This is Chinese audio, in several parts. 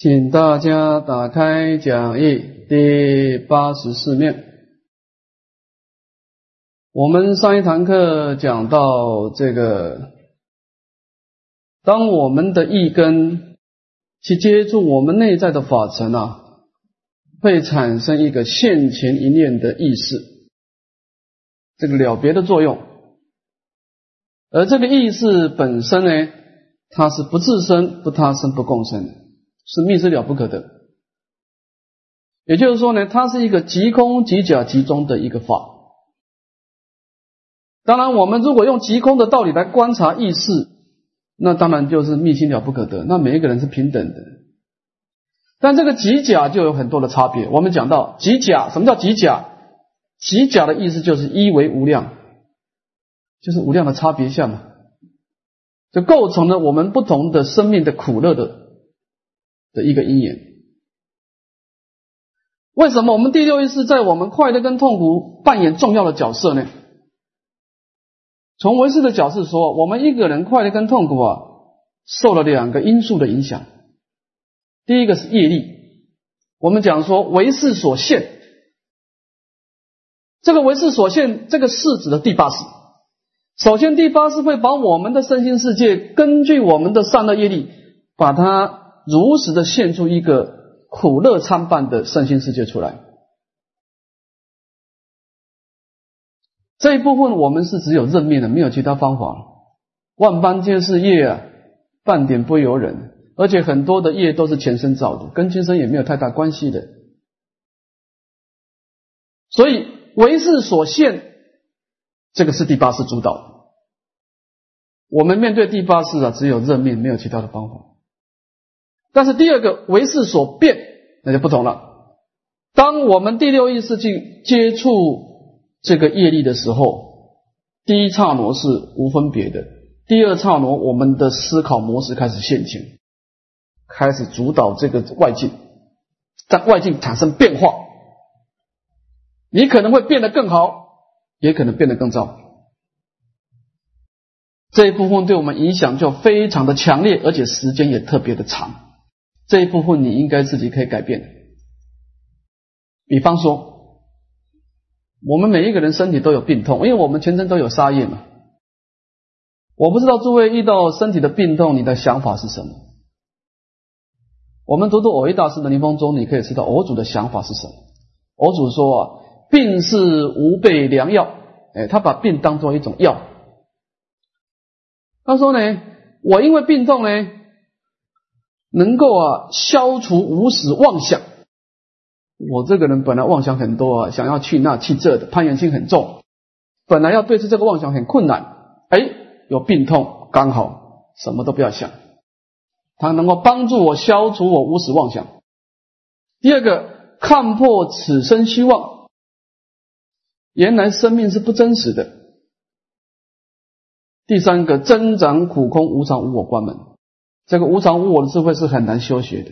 请大家打开讲义第八十四面。我们上一堂课讲到这个，当我们的一根去接触我们内在的法尘啊，会产生一个现前一念的意识，这个了别的作用。而这个意识本身呢，它是不自生、不他生、不共生的，是密之了不可得。也就是说呢，它是一个即空即假即中的一个法。当然，我们如果用即空的道理来观察意识，那当然就是密心了不可得。那每一个人是平等的，但这个即假就有很多的差别。我们讲到即假，什么叫即假？即假的意思就是一为无量。就是无量的差别相嘛，就构成了我们不同的生命的苦乐的的一个因缘。为什么我们第六意识在我们快乐跟痛苦扮演重要的角色呢？从唯识的角度说，我们一个人快乐跟痛苦啊，受了两个因素的影响。第一个是业力，我们讲说唯识所现，这个唯识所现，这个是指的第八识。首先，第八识会把我们的身心世界，根据我们的善恶业力，把它如实的现出一个苦乐参半的身心世界出来。这一部分我们是只有认命的，没有其他方法。万般皆是业啊，半点不由人。而且很多的业都是前生造的，跟今生也没有太大关系的。所以为是所现。这个是第八世主导，我们面对第八世啊，只有认命，没有其他的方法。但是第二个为事所变，那就不同了。当我们第六意识去接触这个业力的时候，第一刹那是无分别的，第二刹那我们的思考模式开始现前，开始主导这个外境，在外境产生变化，你可能会变得更好。也可能变得更糟，这一部分对我们影响就非常的强烈，而且时间也特别的长。这一部分你应该自己可以改变。比方说，我们每一个人身体都有病痛，因为我们全身都有杀业嘛。我不知道诸位遇到身体的病痛，你的想法是什么？我们读读偶一大师的临风中，你可以知道偶主的想法是什么。偶主说啊。病是无备良药，哎，他把病当做一种药。他说呢，我因为病痛呢，能够啊消除无始妄想。我这个人本来妄想很多啊，想要去那去这的，攀缘心很重，本来要对治这个妄想很困难。哎，有病痛刚好什么都不要想，他能够帮助我消除我无始妄想。第二个，看破此生虚妄。原来生命是不真实的。第三个，增长苦空无常无我关门。这个无常无我的智慧是很难修学的。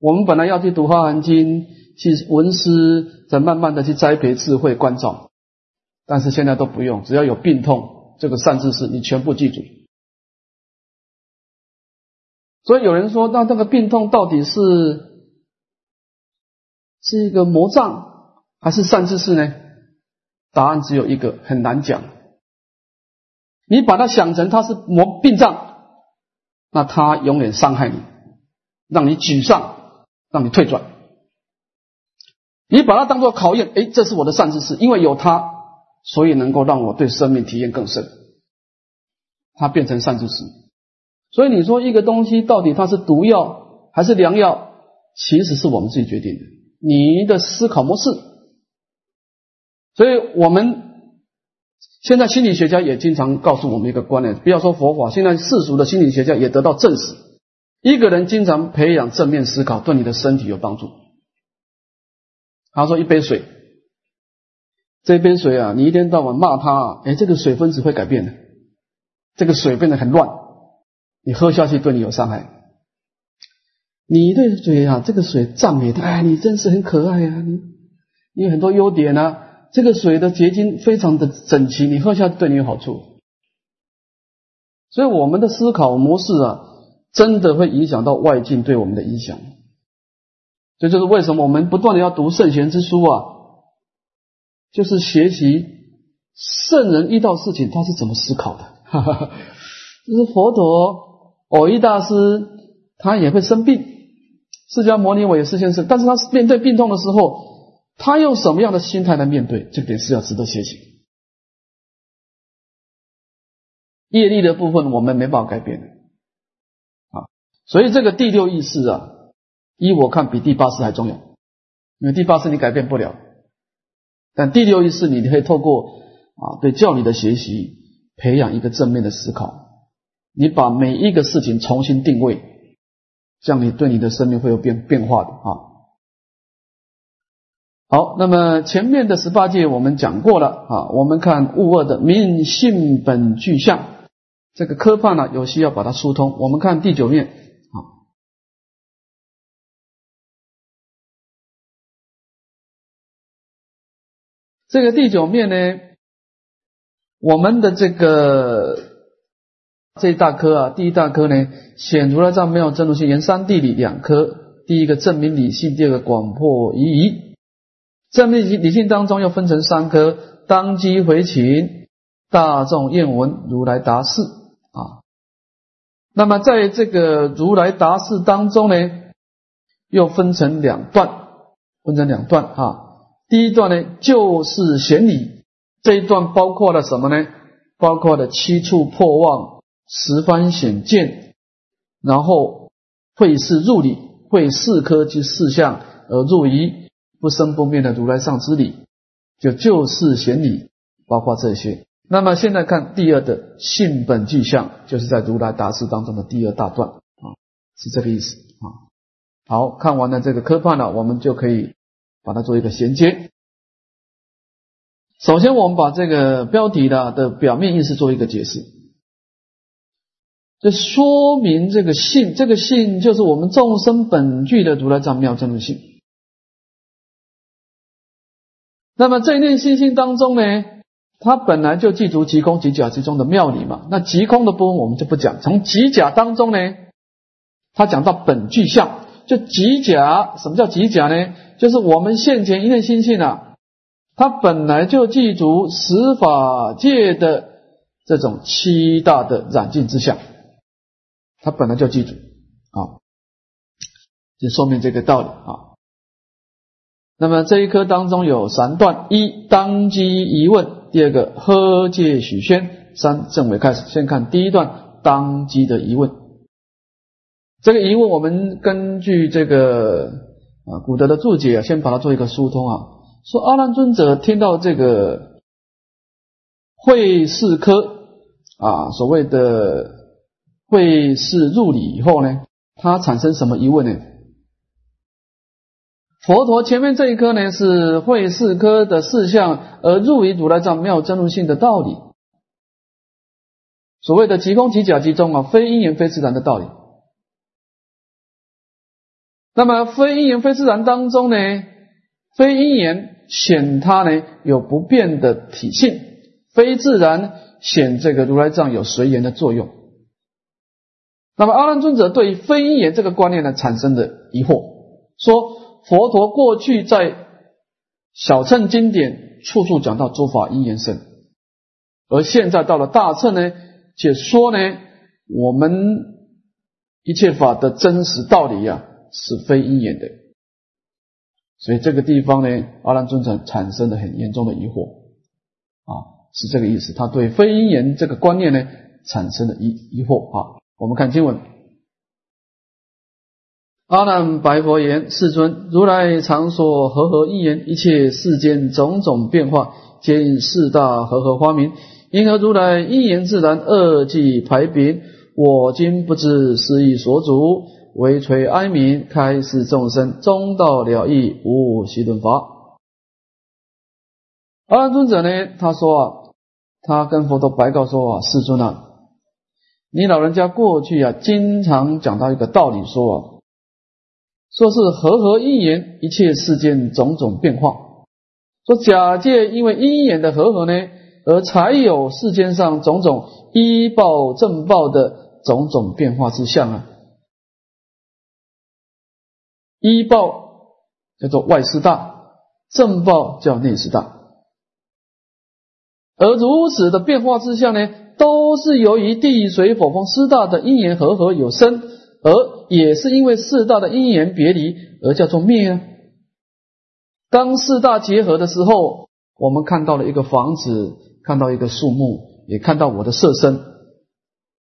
我们本来要去读《华严经》，去闻思，再慢慢的去栽培智慧关照，但是现在都不用，只要有病痛，这个善知识你全部记住。所以有人说，那这个病痛到底是是一个魔障，还是善知识呢？答案只有一个，很难讲。你把它想成它是魔病障，那他永远伤害你，让你沮丧，让你退转。你把它当做考验，哎，这是我的善知识，因为有它，所以能够让我对生命体验更深。它变成善知识。所以你说一个东西到底它是毒药还是良药，其实是我们自己决定的。你的思考模式。所以，我们现在心理学家也经常告诉我们一个观念：不要说佛法，现在世俗的心理学家也得到证实，一个人经常培养正面思考，对你的身体有帮助。他说：“一杯水，这杯水啊，你一天到晚骂他，哎，这个水分子会改变的，这个水变得很乱，你喝下去对你有伤害。你对嘴啊，这个水赞美他，你真是很可爱啊，你你有很多优点啊。”这个水的结晶非常的整齐，你喝下对你有好处。所以我们的思考模式啊，真的会影响到外境对我们的影响。这就是为什么我们不断的要读圣贤之书啊，就是学习圣人遇到事情他是怎么思考的。就是佛陀偶一大师，他也会生病，释迦牟尼我也是先生，但是他面对病痛的时候，他用什么样的心态来面对？这点是要值得学习。业力的部分我们没办法改变的啊，所以这个第六意识啊。依我看，比第八识还重要，因为第八识你改变不了，但第六意识你可以透过啊对教理的学习，培养一个正面的思考，你把每一个事情重新定位，这样你对你的生命会有变变化的啊。好，那么前面的十八戒我们讲过了啊，我们看物二的明性本具象，这个科判呢有需要把它疏通，我们看第九面啊。这个第九面呢，我们的这个这一大科啊，第一大科呢，显如来藏妙真如性，言三地理两科。第一个证明理性，第二个广破疑疑。证明理理性当中又分成三科：当机回情、大众验闻、如来答事啊。那么在这个如来答事当中呢，又分成两段，分成两段啊。第一段呢，就是显理这一段包括了什么呢？包括了七处破妄、十方显见，然后会是入理，会四科及四相而入于不生不灭的如来上之理，就就是显理，包括这些。那么现在看第二的性本具象，就是在如来答示当中的第二大段啊，是这个意思啊。好看完了这个科判了，我们就可以。把它做一个衔接。首先，我们把这个标题的的表面意思做一个解释，这说明这个性，这个性就是我们众生本具的如来藏妙真如性。那么这一念心性当中呢，它本来就具足极空极假其中的妙理嘛。那极空的部分我们就不讲，从极假当中呢，它讲到本具相。就极假，什么叫极假呢？就是我们现前一念心性啊，它本来就记足十法界的这种七大的染净之相，它本来就记住啊，就说明这个道理啊。那么这一课当中有三段：一当机疑问，第二个喝戒许宣，三正伪开始。先看第一段当机的疑问。这个疑问，我们根据这个啊古德的注解啊，先把它做一个疏通啊。说阿难尊者听到这个会事科啊，所谓的会事入理以后呢，他产生什么疑问呢？佛陀前面这一科呢是会四科的事项，而入于如来藏妙真如性的道理，所谓的即空即假即中啊，非因缘非自然的道理。那么非因缘非自然当中呢，非因缘显它呢有不变的体性，非自然显这个如来藏有随缘的作用。那么阿难尊者对非因缘这个观念呢产生的疑惑，说佛陀过去在小乘经典处处讲到诸法因缘生，而现在到了大乘呢，却说呢我们一切法的真实道理呀。是非因缘的，所以这个地方呢，阿难尊者产生了很严重的疑惑啊，是这个意思。他对非因缘这个观念呢，产生了疑疑惑啊。我们看经文，阿难白佛言：“世尊，如来常说和合因缘，一切世间种种变化，皆因四大和合花明。因何如来因缘自然，二即排别？我今不知是意所主。”唯垂哀悯，开示众生，中道了义，无习顿法。阿难尊者呢？他说啊，他跟佛陀白告说啊，世尊啊，你老人家过去啊，经常讲到一个道理，说啊，说是和合因缘，一切世间种种变化。说假借因为因缘的和合呢，而才有世间上种种依报正报的种种变化之相啊。依报叫做外四大，正报叫内四大。而如此的变化之下呢，都是由于地水火风四大的因缘和合有生，而也是因为四大的因缘别离而叫做灭啊。当四大结合的时候，我们看到了一个房子，看到一个树木，也看到我的色身。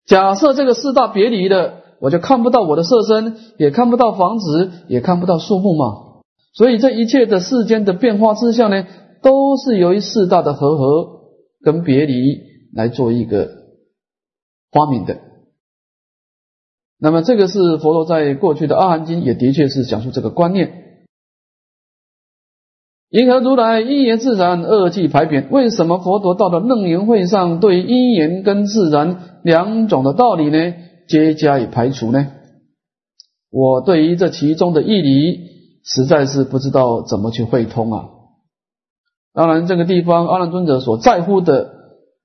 假设这个四大别离的，我就看不到我的色身，也看不到房子，也看不到树木嘛。所以这一切的世间的变化之下呢，都是由于四大的和合。跟别离来做一个发明的，那么这个是佛陀在过去的《阿含经》也的确是讲述这个观念。因何如来因缘自然二气排贬，为什么佛陀到了楞严会上对因缘跟自然两种的道理呢，皆加以排除呢？我对于这其中的义理，实在是不知道怎么去会通啊。当然，这个地方阿难尊者所在乎的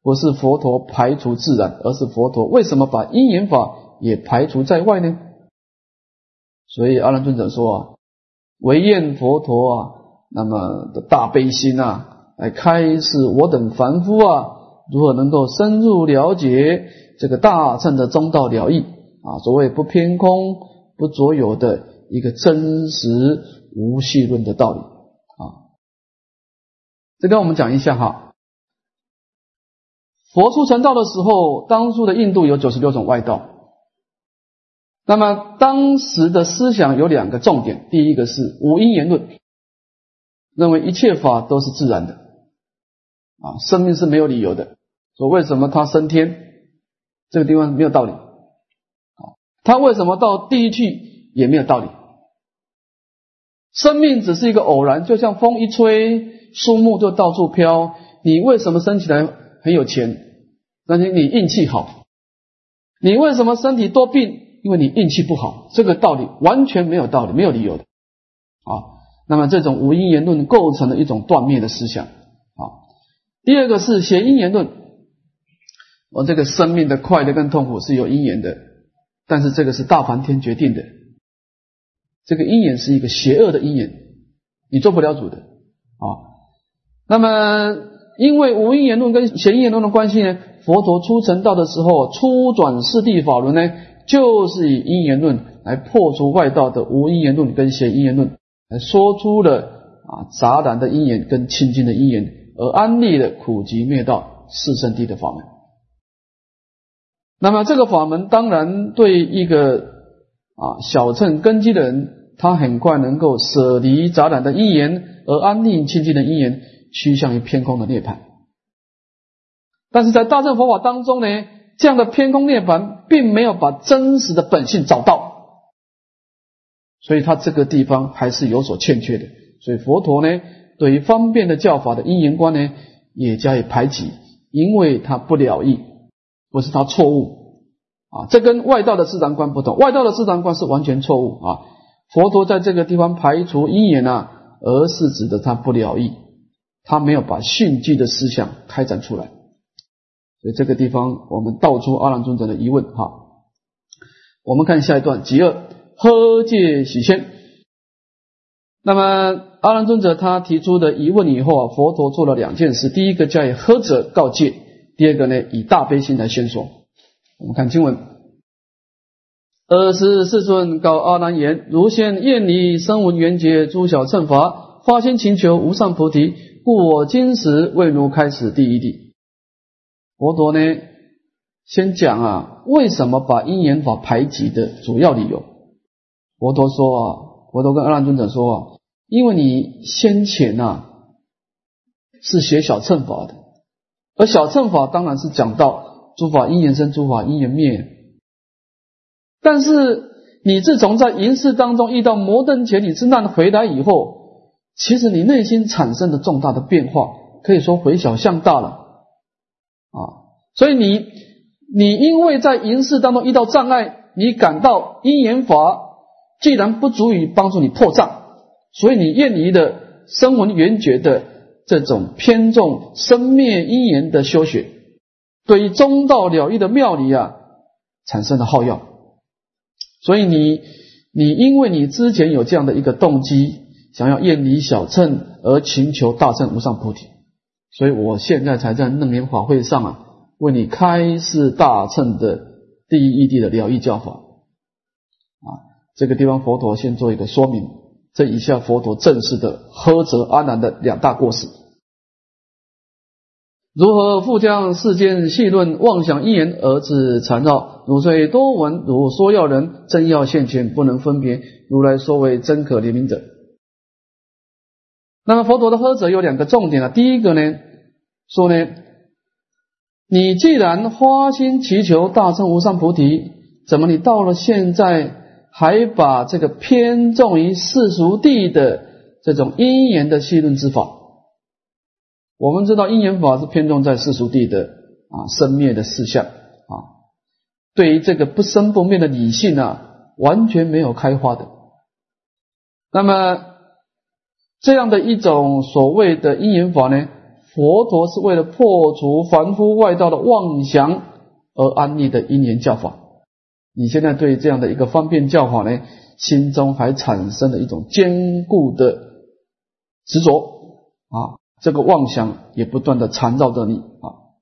不是佛陀排除自然，而是佛陀为什么把因缘法也排除在外呢？所以阿难尊者说啊，唯愿佛陀啊，那么的大悲心啊，来开示我等凡夫啊，如何能够深入了解这个大乘的中道了义啊？所谓不偏空、不着有的一个真实无系论的道理啊。这跟我们讲一下哈，佛出成道的时候，当初的印度有九十六种外道。那么当时的思想有两个重点，第一个是无因言论，认为一切法都是自然的，啊，生命是没有理由的。说为什么他升天，这个地方没有道理，啊，他为什么到地狱去也没有道理，生命只是一个偶然，就像风一吹。树木就到处飘，你为什么生起来很有钱？那你你运气好。你为什么身体多病？因为你运气不好。这个道理完全没有道理，没有理由的。啊，那么这种无因言论构成了一种断灭的思想。啊，第二个是邪因言论。我这个生命的快乐跟痛苦是有因缘的，但是这个是大梵天决定的。这个因缘是一个邪恶的因缘，你做不了主的。啊。那么，因为无因言论跟邪因言论的关系呢，佛陀出成道的时候，初转四谛法轮呢，就是以因缘论来破除外道的无因缘论跟邪因缘论，来说出了啊杂然的因缘跟清净的因缘，而安立了苦集灭道四圣谛的法门。那么这个法门当然对一个啊小乘根基的人，他很快能够舍离杂染的因缘，而安立清净的因缘。趋向于偏空的涅槃，但是在大乘佛法当中呢，这样的偏空涅槃并没有把真实的本性找到，所以他这个地方还是有所欠缺的。所以佛陀呢，对于方便的教法的因缘观呢，也加以排挤，因为他不了义，不是他错误啊。这跟外道的自然观不同，外道的自然观是完全错误啊。佛陀在这个地方排除因缘啊，而是指的他不了义。他没有把训诫的思想开展出来，所以这个地方我们道出阿难尊者的疑问哈。我们看下一段，极恶喝戒喜先。那么阿难尊者他提出的疑问以后啊，佛陀做了两件事：第一个叫以喝者告诫；第二个呢，以大悲心来宣说。我们看经文：二十四尊告阿难言：如现愿离声闻缘觉诸小乘法，发心勤求无上菩提。故我今时为如开始第一地。佛陀呢，先讲啊，为什么把因缘法排挤的主要理由。佛陀说啊，佛陀跟阿难尊者说啊，因为你先前呐是学小乘法的，而小乘法当然是讲到诸法因缘生，诸法因缘灭。但是你自从在淫世当中遇到摩登伽女之难回来以后。其实你内心产生的重大的变化，可以说回小向大了啊！所以你你因为在淫世当中遇到障碍，你感到因缘法既然不足以帮助你破障，所以你厌离的声闻缘觉的这种偏重生灭因缘的修学，对于中道了义的妙理啊，产生了耗药。所以你你因为你之前有这样的一个动机，想要厌离小乘而寻求大乘无上菩提，所以我现在才在楞严法会上啊，为你开示大乘的第一义谛的了义教法。啊，这个地方佛陀先做一个说明，这以下佛陀正式的呵责阿难的两大过失。如何复将世间细论妄想因缘而自缠绕？汝虽多闻，如说要人真要现前，不能分别。如来说为真可怜悯者。那么佛陀的呵责有两个重点啊。第一个呢，说呢，你既然花心祈求大乘无上菩提，怎么你到了现在还把这个偏重于世俗地的这种因缘的细论之法？我们知道因缘法是偏重在世俗地的啊生灭的事项啊，对于这个不生不灭的理性啊，完全没有开花的。那么这样的一种所谓的因缘法呢，佛陀是为了破除凡夫外道的妄想而安立的因缘教法。你现在对这样的一个方便教法呢，心中还产生了一种坚固的执着啊。这个妄想也不断的缠绕着你啊！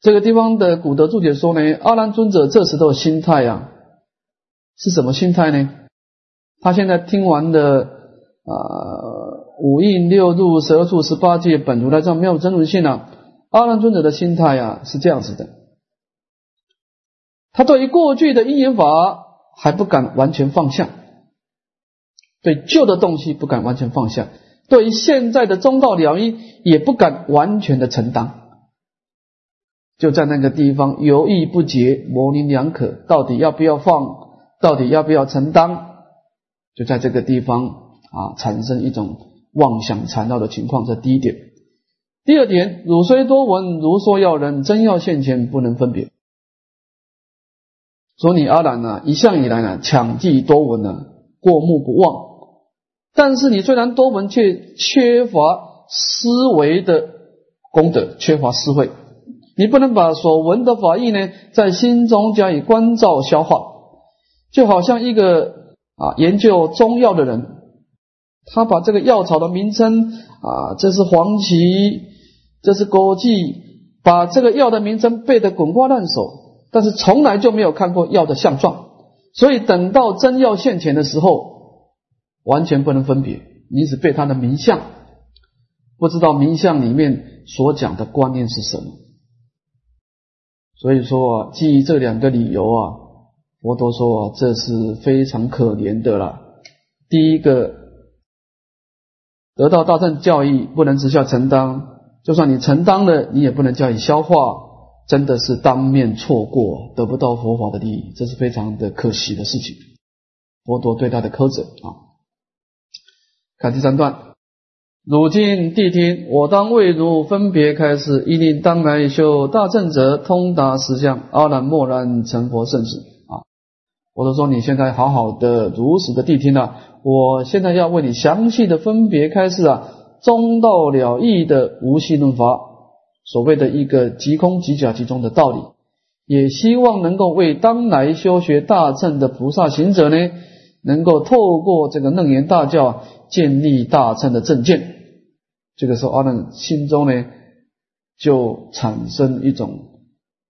这个地方的古德注解说呢，阿难尊者这时候心态啊，是什么心态呢？他现在听完的啊五印六入十二处十八界本如来藏妙真如性啊，阿难尊者的心态啊是这样子的，他对于过去的因缘法还不敢完全放下，对旧的东西不敢完全放下。对于现在的中道了义，也不敢完全的承担，就在那个地方犹豫不决，模棱两可，到底要不要放，到底要不要承担，就在这个地方啊，产生一种妄想缠绕的情况。这第一点。第二点，汝虽多闻，如说要人，真要现前，不能分别。说你阿难呢，一向以来呢，抢记多闻呢，过目不忘。但是你虽然多闻，却缺乏思维的功德，缺乏思慧。你不能把所闻的法义呢，在心中加以关照消化，就好像一个啊研究中药的人，他把这个药草的名称啊，这是黄芪，这是枸杞，把这个药的名称背得滚瓜烂熟，但是从来就没有看过药的相状，所以等到真药现前的时候。完全不能分别，你只背他的名相，不知道名相里面所讲的观念是什么。所以说啊，基于这两个理由啊，佛陀说啊，这是非常可怜的了。第一个，得到大乘教义不能直下承担，就算你承担了，你也不能加以消化，真的是当面错过，得不到佛法的利益，这是非常的可惜的事情。佛陀对他的苛责啊。看第三段，如今谛听，我当为汝分别开示，一令当来修大正者，通达实相。阿难默然成佛圣旨啊！我都说你现在好好的如实的谛听了，我现在要为你详细的分别开示啊，中道了义的无系论法，所谓的一个即空即假即中的道理，也希望能够为当来修学大乘的菩萨行者呢，能够透过这个楞严大教。建立大乘的正见，这个时候阿难心中呢就产生一种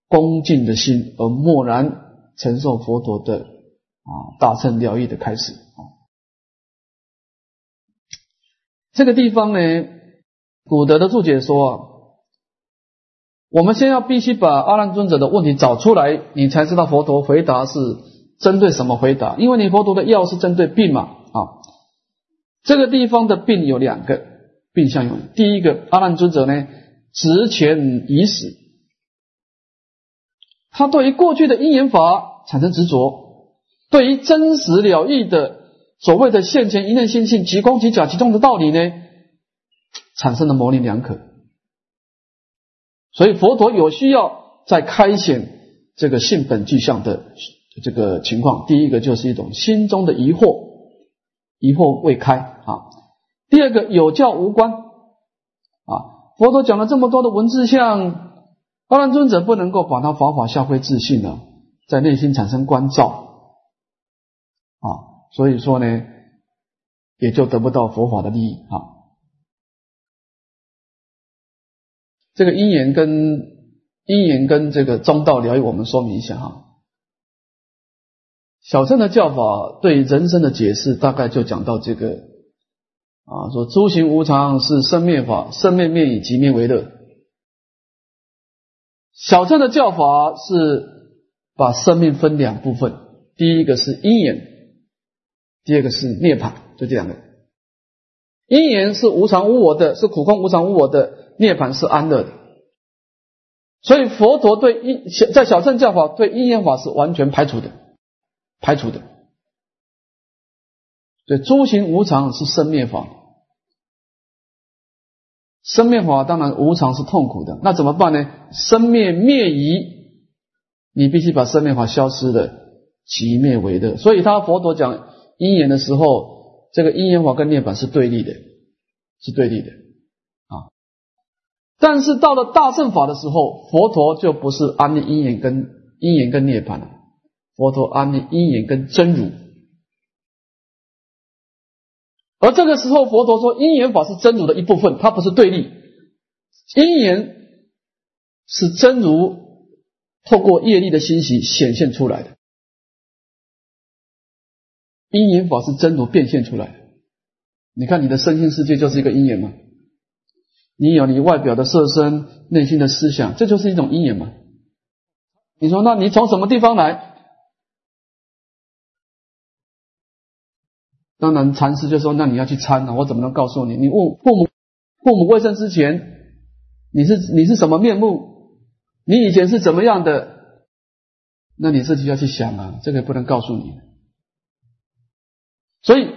恭敬的心，而默然承受佛陀的啊大乘疗愈的开始啊。这个地方呢，古德的注解说，我们先要必须把阿难尊者的问题找出来，你才知道佛陀回答是针对什么回答，因为你佛陀的药是针对病嘛啊。这个地方的病有两个病相用。第一个，阿难尊者呢，执前已死，他对于过去的因缘法产生执着，对于真实了义的所谓的现前一念心性即空即假即中的道理呢，产生了模棱两可。所以佛陀有需要在开显这个性本具象的这个情况。第一个就是一种心中的疑惑。疑惑未开啊。第二个有教无关啊。佛陀讲了这么多的文字像，阿难尊者不能够把他法法下归自信呢，在内心产生关照啊，所以说呢，也就得不到佛法的利益啊。这个因缘跟因缘跟这个中道疗愈，我们说明一下哈。小乘的教法对人生的解释，大概就讲到这个啊，说诸行无常是生灭法，生灭灭以即灭为乐。小乘的教法是把生命分两部分，第一个是因缘，第二个是涅槃，就这两个。因缘是无常无我的，是苦空无常无我的。涅槃是安乐的，所以佛陀对因小在小乘教法对因缘法是完全排除的，排除的。所以诸行无常是生灭法，生灭法当然无常是痛苦的，那怎么办呢？生灭灭疑，你必须把生灭法消失的，即灭为乐。所以他佛陀讲因缘的时候，这个因缘法跟涅槃是对立的，是对立的啊。但是到了大乘法的时候，佛陀就不是安立因缘跟因缘跟涅槃了，佛陀安立因缘跟真如。而这个时候，佛陀说因缘法是真如的一部分，它不是对立。因缘是真如透过业力的欣喜显现出来的，因缘法是真如变现出来。你看，你的身心世界就是一个因缘嘛？你有你外表的色身，内心的思想，这就是一种因缘嘛？你说，那你从什么地方来？当然，禅师就说：“那你要去参啊，我怎么能告诉你？你问父母，父母未生之前，你是你是什么面目？你以前是怎么样的？那你自己要去想啊，这个不能告诉你。所以，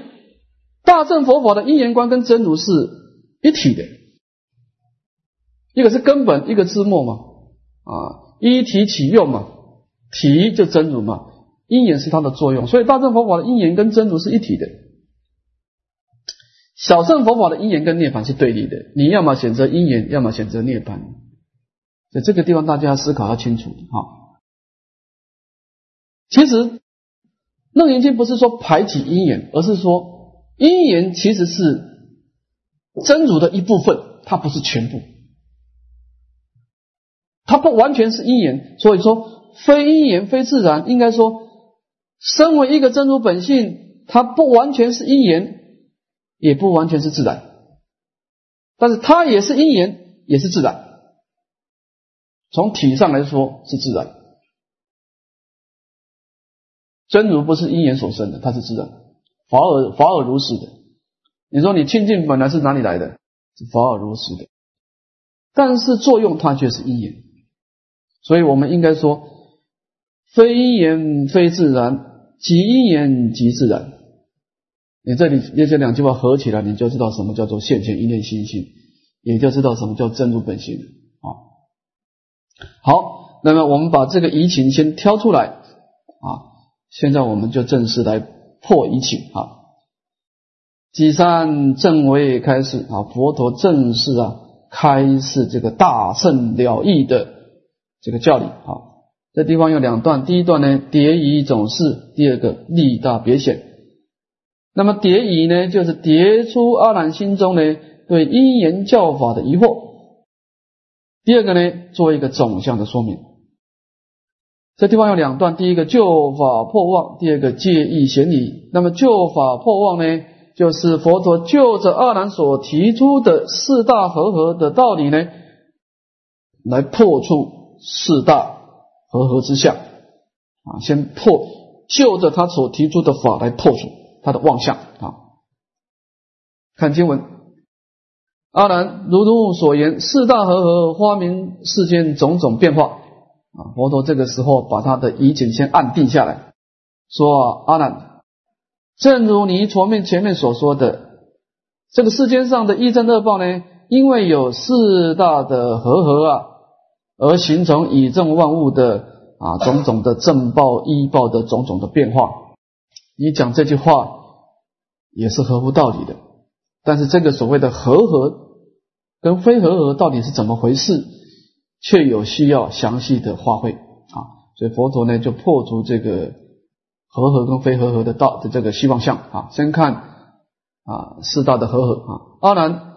大乘佛法的因缘观跟真如是一体的。”一个是根本，一个字末嘛，啊，一体起用嘛，体就真如嘛，因缘是它的作用，所以大乘佛法的因缘跟真如是一体的，小乘佛法的因缘跟涅槃是对立的，你要么选择因缘，要么选择涅槃，在这个地方大家思考要清楚。哈。其实楞严经不是说排挤因缘，而是说因缘其实是真如的一部分，它不是全部。它不完全是因缘，所以说非因缘非自然。应该说，身为一个真如本性，它不完全是因缘，也不完全是自然，但是它也是因缘，也是自然。从体上来说是自然，真如不是因缘所生的，它是自然，法尔法尔如是的。你说你清净本来是哪里来的？是法尔如是的，但是作用它却是因缘。所以我们应该说，非因缘非自然，即因缘即自然。你这里那这两句话合起来，你就知道什么叫做现前一念心性，也就知道什么叫真如本性啊。好，那么我们把这个疑情先挑出来啊。现在我们就正式来破疑情啊。几三正位开始啊，佛陀正式啊开始这个大圣了义的。这个教理啊，这地方有两段，第一段呢，叠疑总是；第二个力大别显。那么叠疑呢，就是叠出阿难心中呢对因缘教法的疑惑。第二个呢，做一个总相的说明。这地方有两段，第一个救法破妄，第二个戒意显理。那么救法破妄呢，就是佛陀就着阿难所提出的四大和合的道理呢，来破除。四大合合之相啊，先破，就着他所提出的法来破除他的妄相啊。看经文，阿难如如所言，四大合合，发明世间种种变化啊。佛陀这个时候把他的疑情先按定下来，说阿难，正如你前面前面所说的，这个世间上的一正恶报呢，因为有四大的和合啊。而形成以正万物的啊种种的正报依报的种种的变化，你讲这句话也是合乎道理的。但是这个所谓的和合跟非和合到底是怎么回事，却有需要详细的发挥啊。所以佛陀呢就破除这个和合跟非和合的道的这个希望相啊。先看啊四大的和合啊。阿难，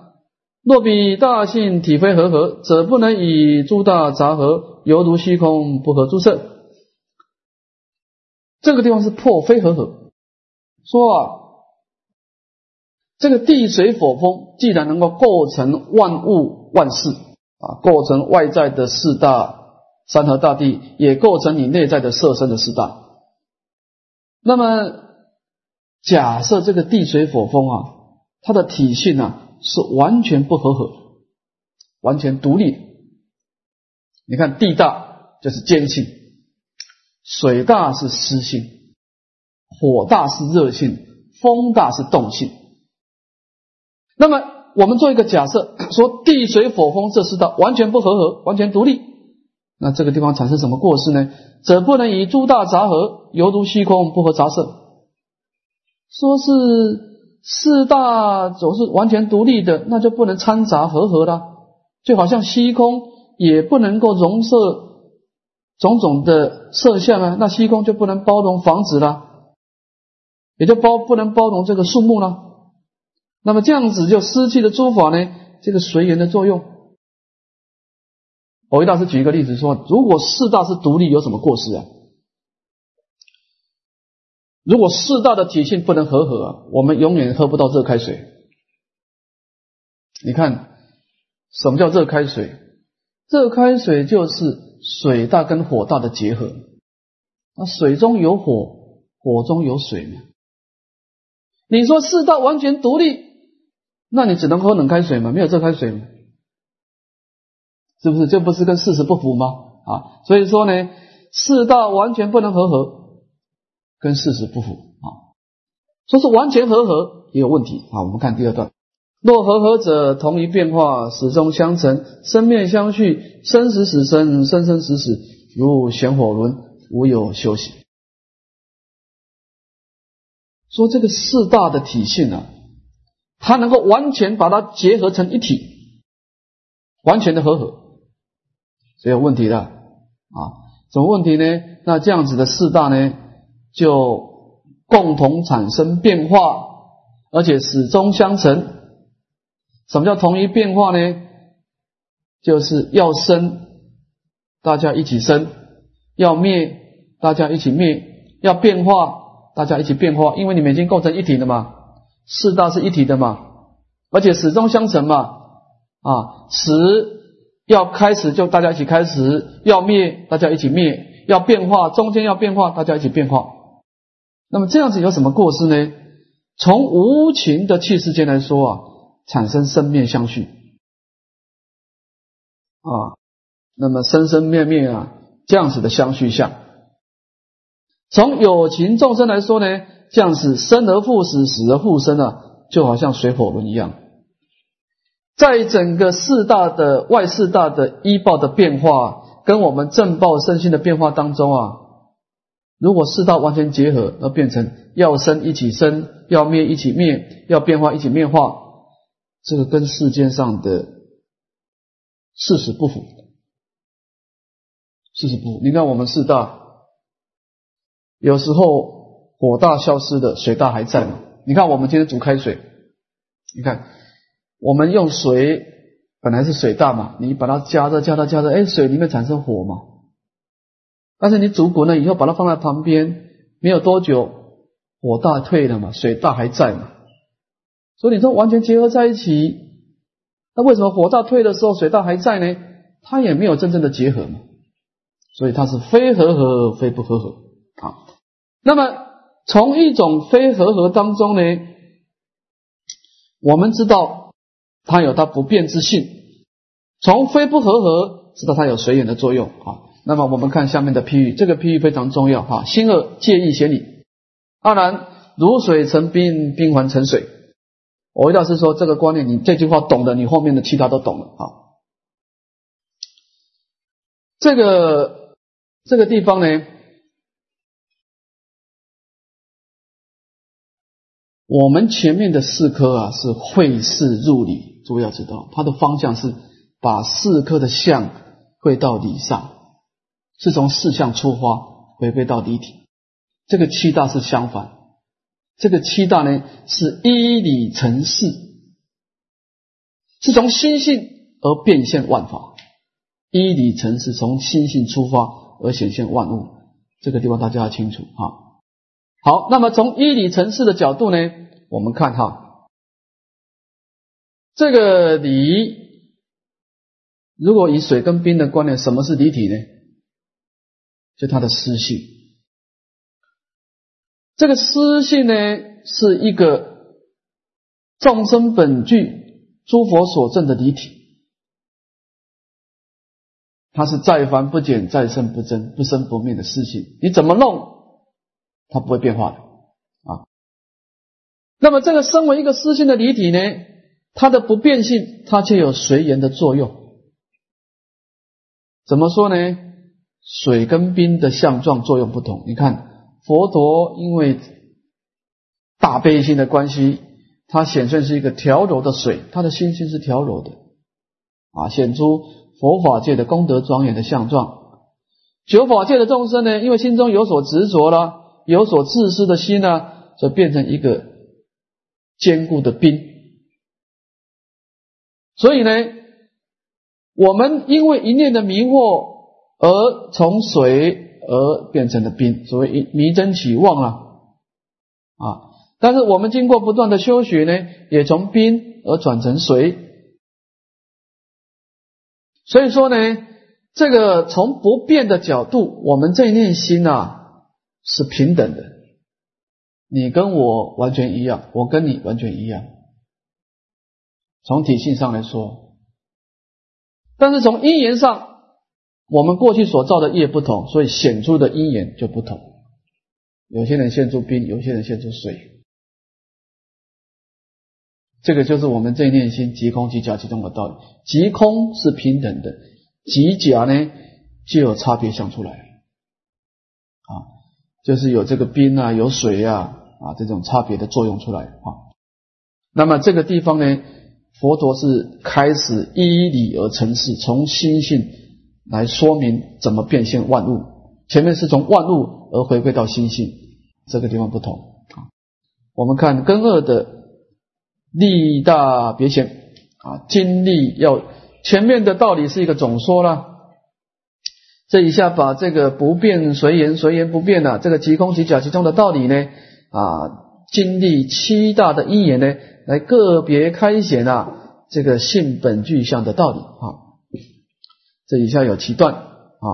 若比大性体非和合，则不能以诸大杂合，犹如虚空不合诸色。这个地方是破非和合，说啊，这个地水火风既然能够构成万物万事啊，构成外在的四大山河大地，也构成你内在的色身的四大。那么假设这个地水火风啊，它的体性呢是完全不合合，完全独立。你看地大就是坚性。水大是湿性，火大是热性，风大是动性。那么我们做一个假设，说地水火风这四道完全不合合，完全独立，那这个地方产生什么过失呢？则不能以诸大杂合，犹如虚空不合杂色。说是四大总是完全独立的，那就不能掺杂合合了，就好像虚空也不能够容色。种种的色相啊，那虚空就不能包容房子了，也就包不能包容这个树木了。那么这样子就失去了诸法呢这个随缘的作用。我为大师举一个例子说，如果四大是独立，有什么过失啊？如果四大的体性不能和合，我们永远喝不到热开水。你看，什么叫热开水？热开水就是。水大跟火大的结合，那水中有火，火中有水嘛？你说四大完全独立，那你只能喝冷开水吗？没有热开水吗？是不是？这不是跟事实不符吗？啊，所以说呢，四大完全不能合合，跟事实不符啊。说是完全合合也有问题啊。我们看第二段。若合合者，同一变化，始终相成，生灭相续，生死死生，生生死死，如旋火轮，无有休息。说这个四大的体性呢，它能够完全把它结合成一体，完全的合合，是有问题的啊？什么问题呢？那这样子的四大呢，就共同产生变化，而且始终相成。什么叫同一变化呢？就是要生，大家一起生；要灭，大家一起灭；要变化，大家一起变化。因为你们已经构成一体了嘛，四大是一体的嘛，而且始终相成嘛。啊，始要开始就大家一起开始，要灭大家一起灭，要变化中间要变化，大家一起变化。那么这样子有什么过失呢？从无情的气世间来说啊。产生生灭相续啊，那么生生灭灭啊，这样子的相续相。从有情众生来说呢，这样子生而复死，死而复生啊，就好像水火轮一样。在整个四大的外四大的依报的变化，跟我们正报身心的变化当中啊，如果四大完全结合，而变成要生一起生，要灭一起灭，要变化一起变化。这个跟世间上的事实不符，事实不符。你看我们四大，有时候火大消失的，水大还在嘛？你看我们今天煮开水，你看我们用水本来是水大嘛，你把它加热、加热、加热，哎，水里面产生火嘛。但是你煮滚了以后，把它放在旁边，没有多久，火大退了嘛，水大还在嘛。所以你说完全结合在一起，那为什么火大退的时候水大还在呢？它也没有真正的结合嘛，所以它是非合合非不合合啊。那么从一种非合合当中呢，我们知道它有它不变之性；从非不合合知道它有随缘的作用啊。那么我们看下面的譬喻，这个譬喻非常重要哈。心恶介意嫌理，二然如水成冰，冰还成水。我回答是说，这个观念，你这句话懂的，你后面的其他都懂了啊。这个这个地方呢，我们前面的四颗啊是会事入理，诸位要知道，它的方向是把四颗的相会到理上，是从四相出发，回归到理体。这个七大是相反，这个七大呢是依理成事，是从心性而变现万法，依理成事，从心性出发而显现万物。这个地方大家要清楚哈。好，那么从依理层次的角度呢，我们看哈，这个理，如果以水跟冰的观念，什么是离体呢？就它的湿性。这个私性呢，是一个众生本具、诸佛所证的离体，它是再凡不减、再生不增、不生不灭的私性。你怎么弄，它不会变化的啊。那么，这个身为一个私性的离体呢，它的不变性，它却有随缘的作用。怎么说呢？水跟冰的相状作用不同，你看。佛陀因为大悲心的关系，他显现是一个调柔的水，他的心性是调柔的啊，显出佛法界的功德庄严的相状。九法界的众生呢，因为心中有所执着了，有所自私的心呢，就变成一个坚固的冰。所以呢，我们因为一念的迷惑而从水。而变成了冰，所谓迷真起妄了啊！但是我们经过不断的修学呢，也从冰而转成水。所以说呢，这个从不变的角度，我们这一念心啊是平等的，你跟我完全一样，我跟你完全一样。从体性上来说，但是从因缘上。我们过去所造的业不同，所以显出的因缘就不同。有些人现出冰，有些人现出水。这个就是我们这念心即空即假其中的道理。即空是平等的，即假呢就有差别想出来啊，就是有这个冰啊，有水啊啊这种差别的作用出来啊。那么这个地方呢，佛陀是开始依理而成事，从心性。来说明怎么变现万物。前面是从万物而回归到心性，这个地方不同啊。我们看根二的利大别显啊，经历要前面的道理是一个总说了，这一下把这个不变随缘，随缘不变的这个即空即假其中的道理呢啊，经历七大的因缘呢，来个别开显啊这个性本具象的道理啊。这一下有七段啊：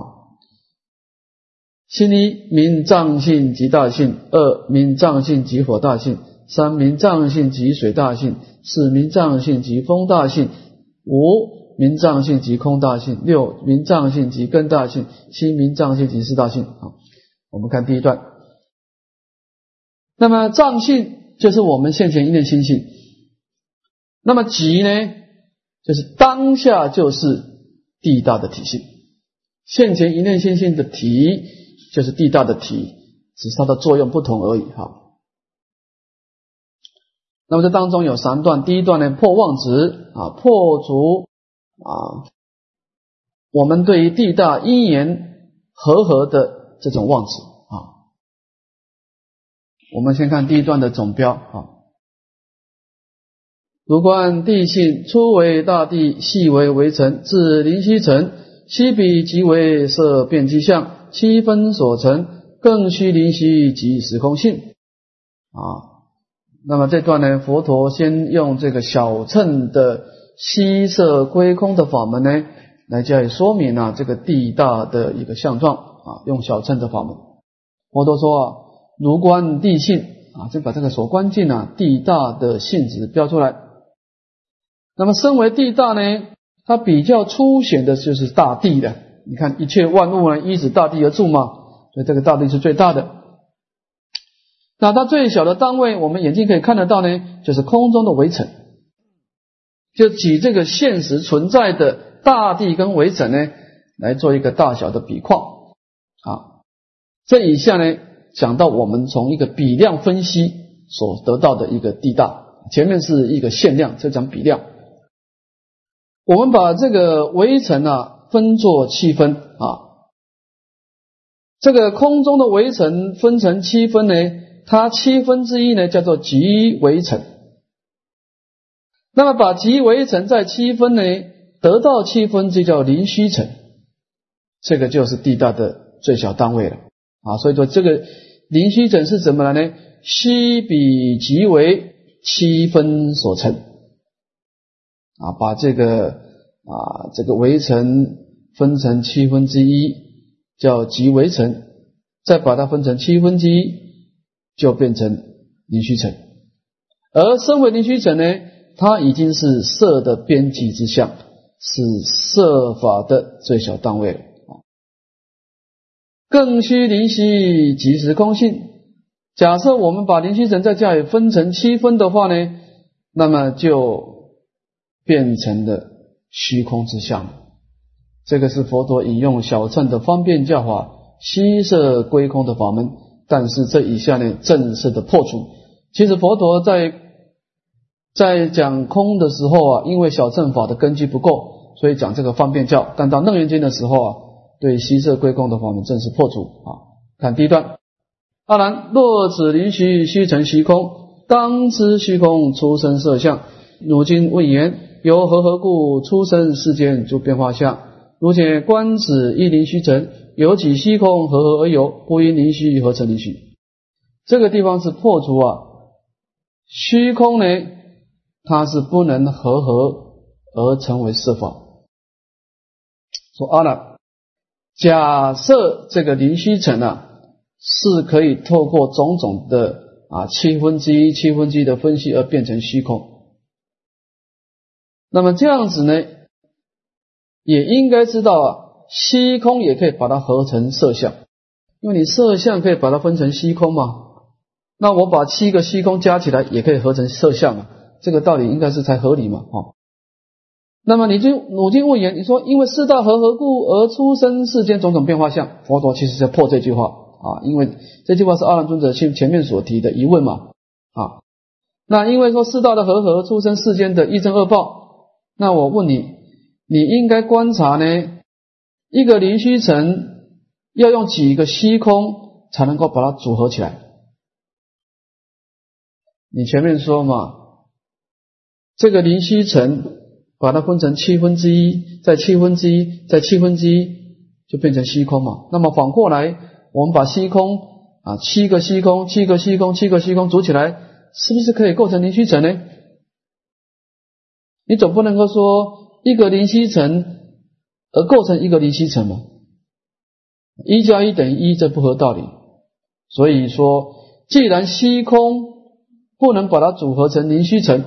心一名藏性即大性，二名藏性即火大性，三名藏性即水大性，四名藏性即风大性，五名藏性即空大性，六名藏性即根大性，七名藏性即四大性。啊，我们看第一段。那么藏性就是我们现前一念心性，那么即呢，就是当下就是。地大的体性，现前一念心性的体就是地大的体，只是它的作用不同而已。哈。那么这当中有三段，第一段呢破妄执啊，破除啊，我们对于地大因缘和合的这种妄执啊。我们先看第一段的总标啊。如观地性，初为大地，细为微尘，至灵犀城，西比即为色变机相，七分所成，更虚灵犀即时空性。啊，那么这段呢，佛陀先用这个小乘的悉色归空的法门呢，来加以说明啊，这个地大的一个相状啊，用小乘的法门。佛陀说啊，如观地性啊，就把这个所观境啊，地大的性质标出来。那么，身为地大呢，它比较粗显的就是大地的。你看，一切万物呢，依止大地而住嘛，所以这个大地是最大的。那它最小的单位，我们眼睛可以看得到呢，就是空中的围城。就举这个现实存在的大地跟围城呢，来做一个大小的比况啊。这以下呢，讲到我们从一个比量分析所得到的一个地大，前面是一个限量，这讲比量。我们把这个围城啊分作七分啊，这个空中的围城分成七分呢，它七分之一呢叫做极围城。那么把极围城再七分呢，得到七分就叫零虚城，这个就是地大的最小单位了啊。所以说这个零虚城是怎么来呢？虚比极为七分所成啊，把这个啊这个围城分成七分之一。叫极围城，再把它分成七分之一，就变成零虚城。而身为零虚城呢，它已经是色的边际之相，是色法的最小单位了。更虚灵虚即时空性。假设我们把灵虚城再加以分成七分的话呢，那么就变成了虚空之相。这个是佛陀引用小乘的方便教法，悉色归空的法门。但是这以下呢，正式的破除。其实佛陀在在讲空的时候啊，因为小乘法的根基不够，所以讲这个方便教。但到楞严经的时候啊，对悉摄归空的法门正式破除啊。看第一段：阿难，若此灵虚虚成虚空，当知虚空出生色相。如今问言：由何何故出生世间诸变化相？如且观此一灵虚成，有几虚空何何而有，不因灵虚合成灵虚。这个地方是破除啊，虚空呢，它是不能合合而成为色法。说阿难，假设这个灵虚尘啊，是可以透过种种的啊七分之一、七分之一的分析而变成虚空，那么这样子呢？也应该知道啊，虚空也可以把它合成色相，因为你色相可以把它分成虚空嘛。那我把七个虚空加起来也可以合成色相啊，这个道理应该是才合理嘛，哈。那么你就努经问言，你说因为四大和合故而出生世间种种变化相，佛陀其实在破这句话啊，因为这句话是阿难尊者前前面所提的疑问嘛，啊。那因为说四大的和合出生世间的一正二报，那我问你。你应该观察呢，一个灵虚层要用几个虚空才能够把它组合起来？你前面说嘛，这个灵虚层把它分成七分之一，再七分之一，再七分之一，就变成虚空嘛。那么反过来，我们把虚空啊，七个虚空，七个虚空，七个虚空组起来，是不是可以构成灵虚层呢？你总不能够说。一个灵虚层而构成一个灵虚层嘛？一加一等于一，这不合道理。所以说，既然虚空不能把它组合成灵虚层，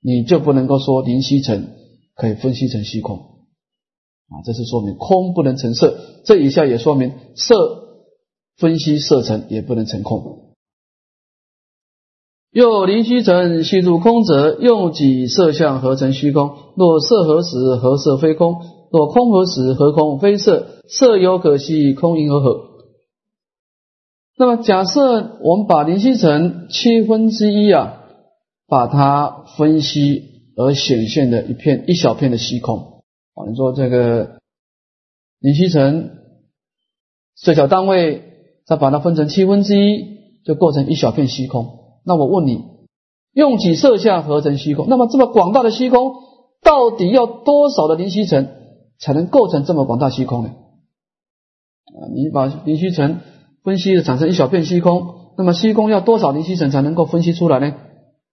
你就不能够说灵虚层可以分析成虚空啊。这是说明空不能成色，这一下也说明色分析色层也不能成空。又灵虚成虚入空者，用几色相合成虚空。若色合时，合色非空；若空合时，合空非色。色有可惜，空因而合。那么，假设我们把灵虚成七分之一啊，把它分析而显现的一片一小片的虚空啊，你说这个灵虚成最小单位，再把它分成七分之一，就构成一小片虚空。那我问你，用几色相合成虚空？那么这么广大的虚空，到底要多少的灵虚层才能构成这么广大虚空呢？啊，你把灵虚层分析的产生一小片虚空，那么虚空要多少灵虚层才能够分析出来呢？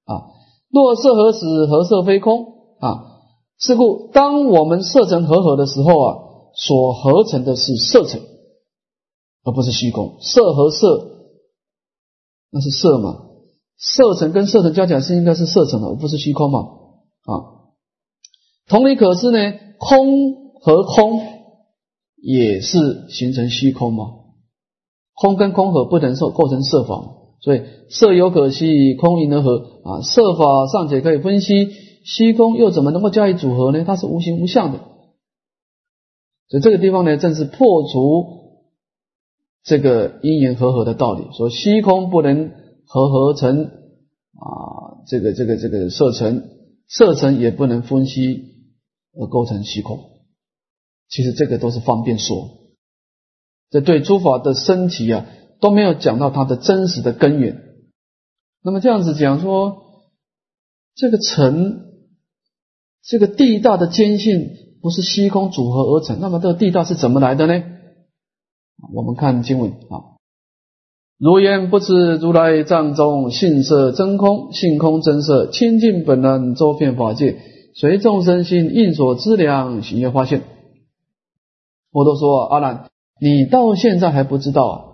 啊，若色合时，合色非空啊。是故，当我们色层合合的时候啊，所合成的是色层，而不是虚空。色和色，那是色嘛？色层跟色层加起来是应该是色层的，而不是虚空嘛？啊，同理可知呢，空和空也是形成虚空嘛？空跟空合不能受构成色法，所以色有可惜，空因而合啊。色法尚且可以分析，虚空又怎么能够加以组合呢？它是无形无相的，所以这个地方呢，正是破除这个因缘合合的道理，说虚空不能。合合成啊，这个这个这个色尘，色尘也不能分析而构成虚空。其实这个都是方便说。这对诸法的升起啊都没有讲到它的真实的根源。那么这样子讲说，这个尘，这个地大的坚信不是虚空组合而成，那么这个地大是怎么来的呢？我们看经文啊。如言不知如来藏中性色真空，性空真色清净本能，周遍法界，随众生心应所知量，行业发现。我都说阿难，你到现在还不知道啊？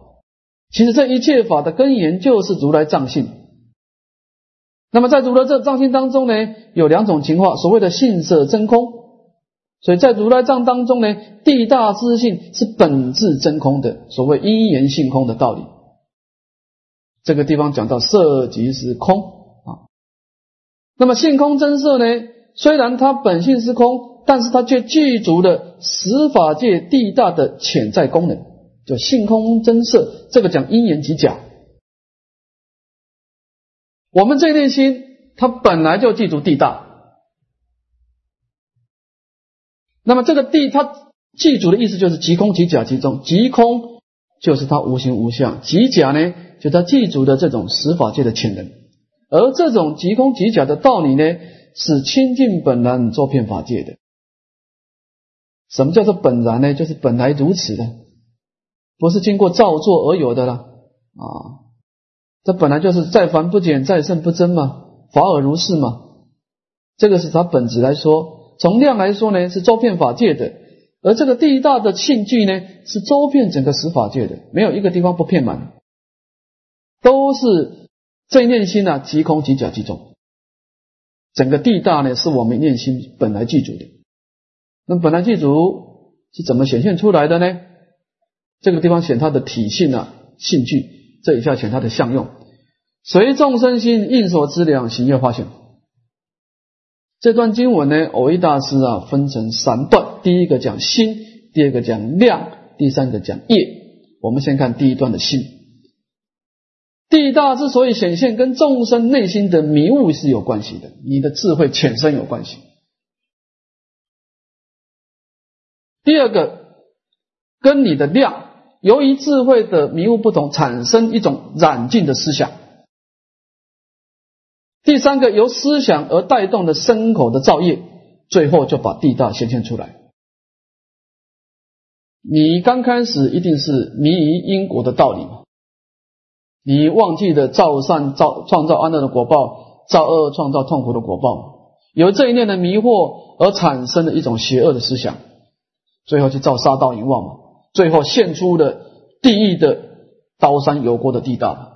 其实这一切法的根源就是如来藏性。那么在如来这藏性当中呢，有两种情况，所谓的性色真空。所以在如来藏当中呢，地大之性是本质真空的，所谓因缘性空的道理。这个地方讲到色即是空啊，那么性空真色呢？虽然它本性是空，但是它却具足了十法界地大的潜在功能，叫性空真色。这个讲因缘即假。我们这一念心，它本来就具足地大。那么这个地，它具足的意思就是即空即假其中，即空就是它无形无相，即假呢？就它记住的这种十法界的潜能，而这种即空即假的道理呢，是清净本然做遍法界的。什么叫做本然呢？就是本来如此的，不是经过造作而有的了啊！这本来就是再凡不减，再胜不增嘛，法尔如是嘛。这个是它本质来说，从量来说呢，是周遍法界的；而这个地大的性具呢，是周遍整个十法界的，没有一个地方不遍满。都是这一念心呢，即空即假即中。整个地大呢，是我们念心本来具足的。那本来具足是怎么显现出来的呢？这个地方选它的体性啊，性具；这一下选它的相用。随众生心应所知量，行业化现。这段经文呢，偶一大师啊，分成三段：第一个讲心，第二个讲量，第三个讲业。我们先看第一段的心。地大之所以显现，跟众生内心的迷雾是有关系的，你的智慧浅深有关系。第二个，跟你的量，由于智慧的迷雾不同，产生一种染净的思想。第三个，由思想而带动的身口的造业，最后就把地大显现出来。你刚开始一定是迷于因果的道理。你忘记了造善造创造安乐的果报，造恶创造痛苦的果报，由这一念的迷惑而产生的一种邪恶的思想，最后就造杀盗淫妄嘛，最后现出了地狱的刀山油锅的地道。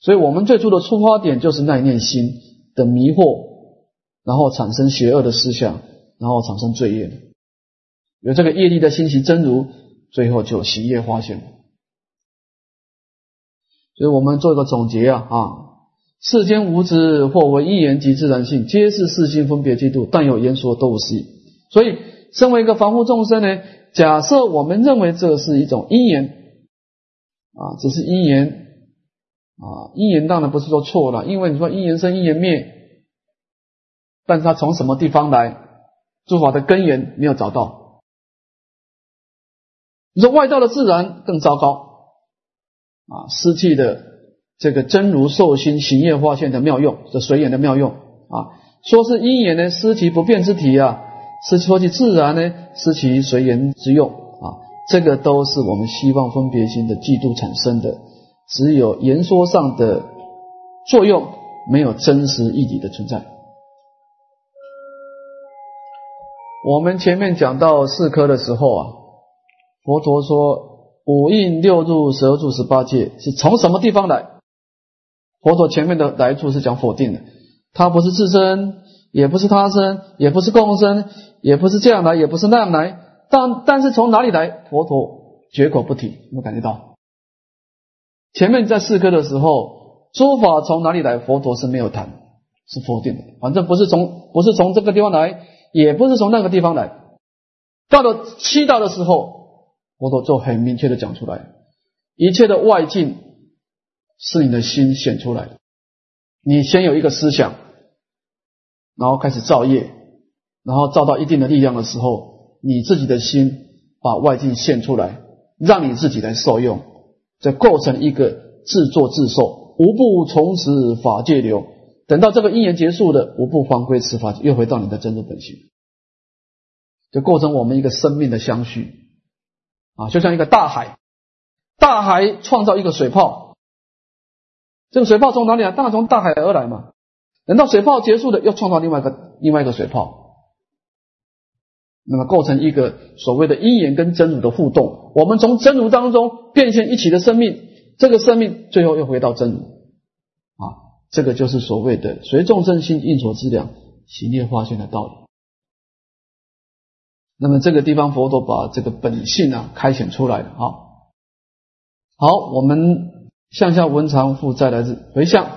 所以我们最初的出发点就是那念心的迷惑，然后产生邪恶的思想，然后产生罪业，有这个业力的欣喜真如，最后就喜业发现。所以我们做一个总结啊啊，世间无知或为一言及自然性，皆是世心分别嫉妒，但有言说都无实。所以，身为一个凡夫众生呢，假设我们认为这是一种因缘啊，只是因缘啊，因缘当然不是说错了，因为你说因缘生因缘灭，但是它从什么地方来？诸法的根源没有找到。你说外道的自然更糟糕。啊，失去的这个真如受心行业化现的妙用，这随缘的妙用啊，说是因缘呢，失其不变之体啊，失说其自然呢，失其随缘之用啊，这个都是我们希望分别心的嫉妒产生的，只有言说上的作用，没有真实义理的存在。我们前面讲到四科的时候啊，佛陀说。五印六入十二住十八界是从什么地方来？佛陀前面的来处是讲否定的，它不是自身，也不是他身，也不是共生，也不是这样来，也不是那样来。但但是从哪里来？佛陀绝口不提。有没有感觉到？前面在四科的时候，诸法从哪里来？佛陀是没有谈，是否定的。反正不是从不是从这个地方来，也不是从那个地方来。到了七道的时候。佛陀就很明确的讲出来，一切的外境是你的心显出来的。你先有一个思想，然后开始造业，然后造到一定的力量的时候，你自己的心把外境现出来，让你自己来受用，这构成一个自作自受，无不从此法界流。等到这个因缘结束了，无不还归此法，又回到你的真如本性，就构成我们一个生命的相续啊，就像一个大海，大海创造一个水泡，这个水泡从哪里来？当然从大海而来嘛。等到水泡结束了，又创造另外一个另外一个水泡，那么构成一个所谓的因缘跟真如的互动。我们从真如当中变现一起的生命，这个生命最后又回到真如啊，这个就是所谓的随众生心应所知量，行业化现的道理。那么这个地方佛陀把这个本性啊开显出来了啊。好，我们向下文长复再来自回向。